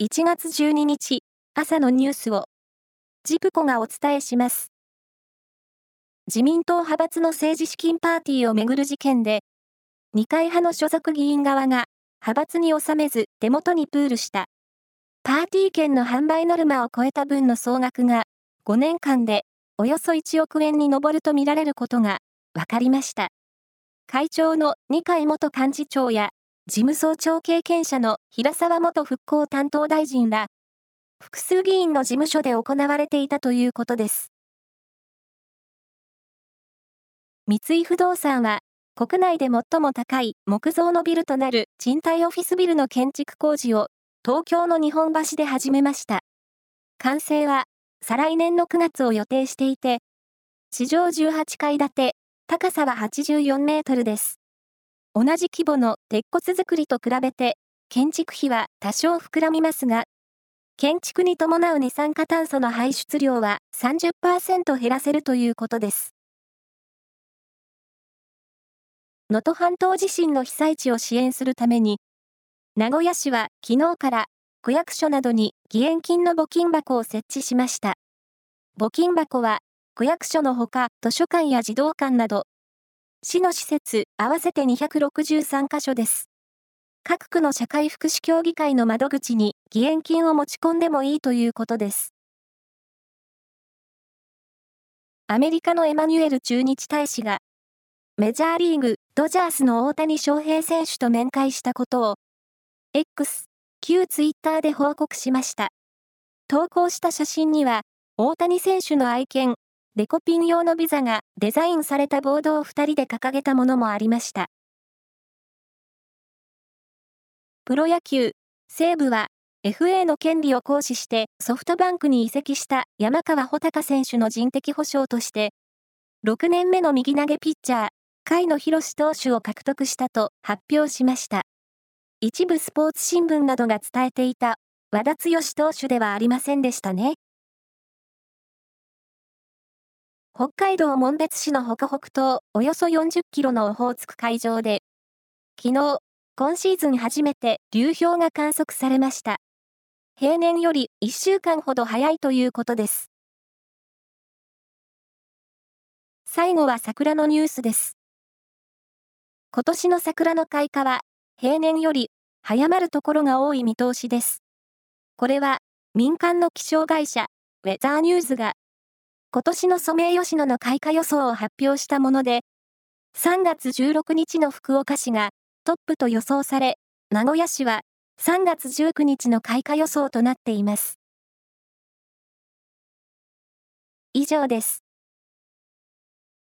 1月12日朝のニュースをジプコがお伝えします。自民党派閥の政治資金パーティーをめぐる事件で二階派の所属議員側が派閥に収めず手元にプールしたパーティー券の販売ノルマを超えた分の総額が5年間でおよそ1億円に上るとみられることが分かりました。会長の二階元幹事長や事務総長経験者の平沢元復興担当大臣ら、複数議員の事務所で行われていたということです。三井不動産は、国内で最も高い木造のビルとなる賃貸オフィスビルの建築工事を東京の日本橋で始めました。完成は再来年の9月を予定していて、地上18階建て、高さは84メートルです。同じ規模の鉄骨造りと比べて、建築費は多少膨らみますが、建築に伴う二酸化炭素の排出量は30%減らせるということです。能登半島地震の被災地を支援するために、名古屋市は昨日から区役所などに義援金の募金箱を設置しました。募金箱は区役所のほか図書館や児童館など市の施設合わせて263カ所です。各区の社会福祉協議会の窓口に義援金を持ち込んでもいいということです。アメリカのエマニュエル駐日大使が、メジャーリーグ、ドジャースの大谷翔平選手と面会したことを、X、旧ツイッターで報告しました。投稿した写真には、大谷選手の愛犬、デコピン用のビザがデザインされたボードを2人で掲げたものもありました。プロ野球、西武は FA の権利を行使してソフトバンクに移籍した山川穂高選手の人的保障として、6年目の右投げピッチャー、甲斐野博投手を獲得したと発表しました。一部スポーツ新聞などが伝えていた和田剛投手ではありませんでしたね。北海道紋別市の北北東およそ40キロのオホーツク海上で、昨日、今シーズン初めて流氷が観測されました。平年より1週間ほど早いということです。最後は桜のニュースです。今年の桜の開花は、平年より早まるところが多い見通しです。これは、民間の気象会社、ウェザーニューズが今年のソメイヨシノの開花予想を発表したもので、3月16日の福岡市がトップと予想され、名古屋市は3月19日の開花予想となっています。以上です。